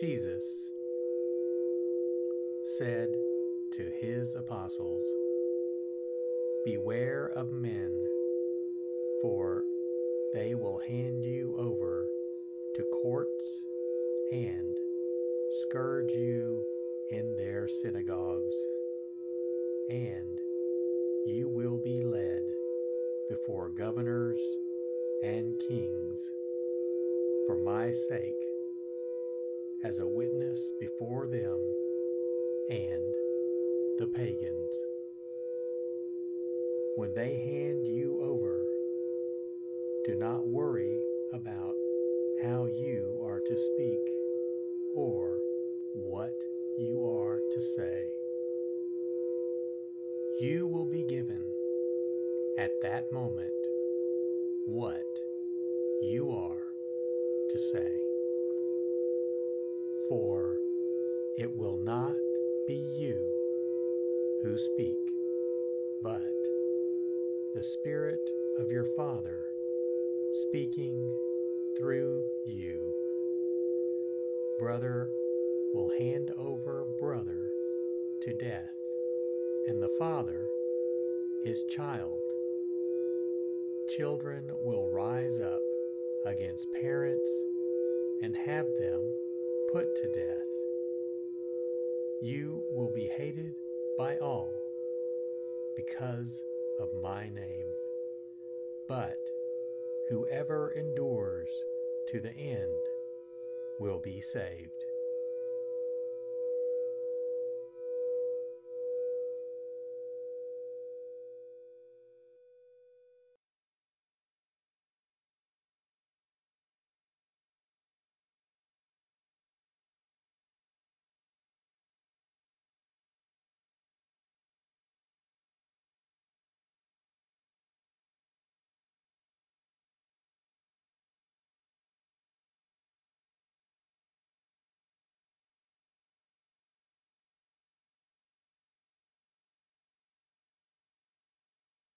Jesus said to his apostles, Beware of men, for they will hand you over to courts and scourge you in their synagogues, and you will be led before governors and kings for my sake as a witness before them and the pagans. When they hand you over, through you. Brother will hand over brother to death, and the father his child. Children will rise up against parents and have them put to death. You will be hated by all because of my name. But whoever endures to the end will be saved.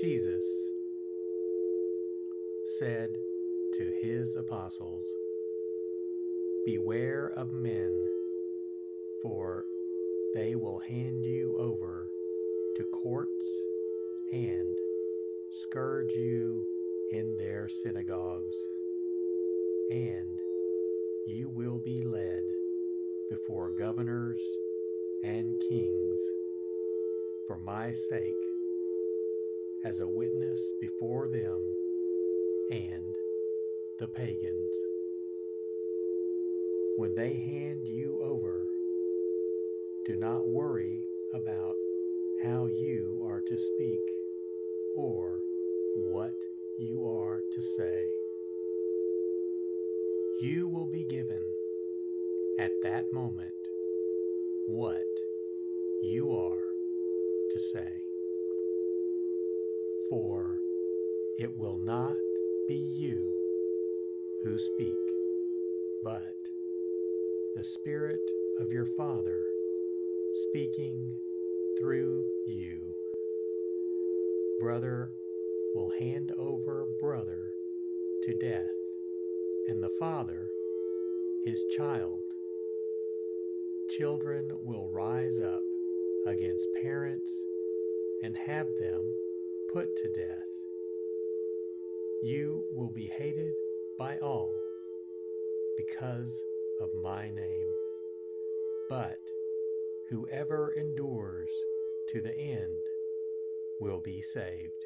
Jesus said to his apostles, Beware of men, for they will hand you over to courts and scourge you in their synagogues, and you will be led before governors and kings for my sake as a witness before them and the pagans. When they hand you over, do not worry about how you are to speak or what you are to say. You will be given at that moment what you are to say. For it will not be you who speak, but the Spirit of your Father speaking through you. Brother will hand over brother to death, and the father his child. Children will rise up against parents and have them put to death. You will be hated by all because of my name. But whoever endures to the end will be saved.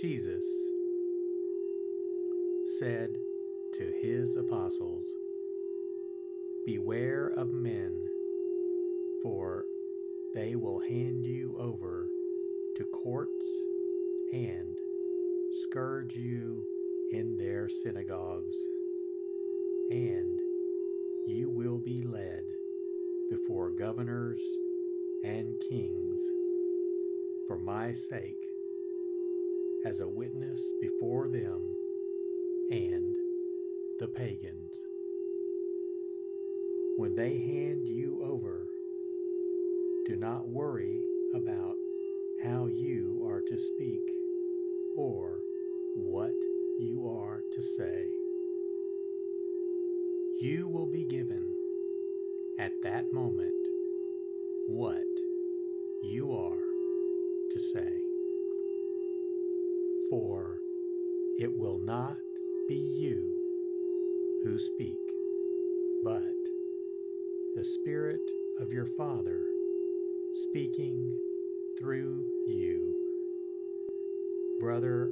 Jesus said to his apostles, Beware of men, for they will hand you over to courts and scourge you in their synagogues, and you will be led before governors and kings for my sake as a witness before them and the pagans. When they hand you over, do not worry about how you are to speak or what you are to say. You will be given at that moment what you are to say. For it will not be you who speak, but the Spirit of your Father speaking through you. Brother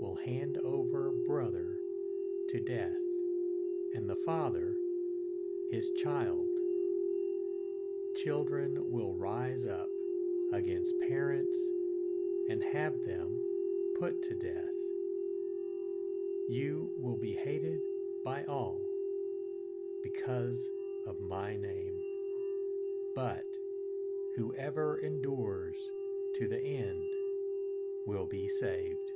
will hand over brother to death, and the father his child. Children will rise up against parents and have them put to death. You will be hated by all because of my name. But whoever endures to the end will be saved.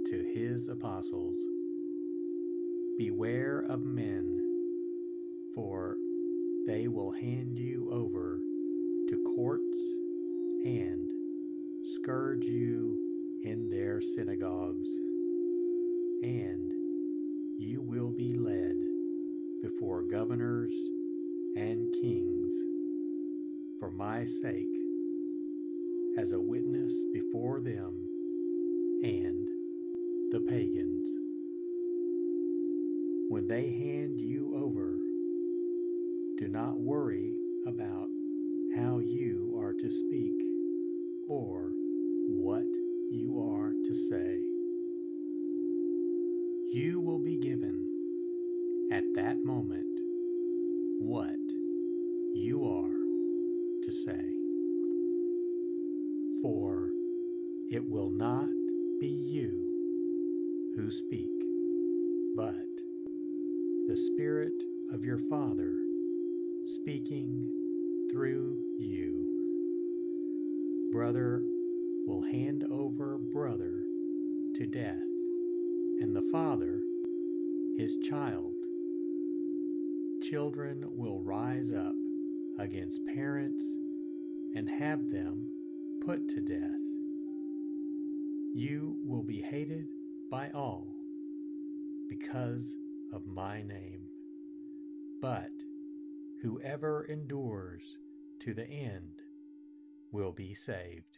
to his apostles, Beware of men, for they will hand you over to courts and scourge you in their synagogues, and you will be led before governors and kings for my sake as a witness before them and the pagans. When they hand you over, do not worry about how you are to speak or what you are to say. You will be given at that moment what you are to say for it will not be you who speak, but the Spirit of your Father speaking through you. Brother will hand over brother to death, and the father his child. Children will rise up against parents and have them put to death. You will be hated by all because of my name. But whoever endures to the end will be saved.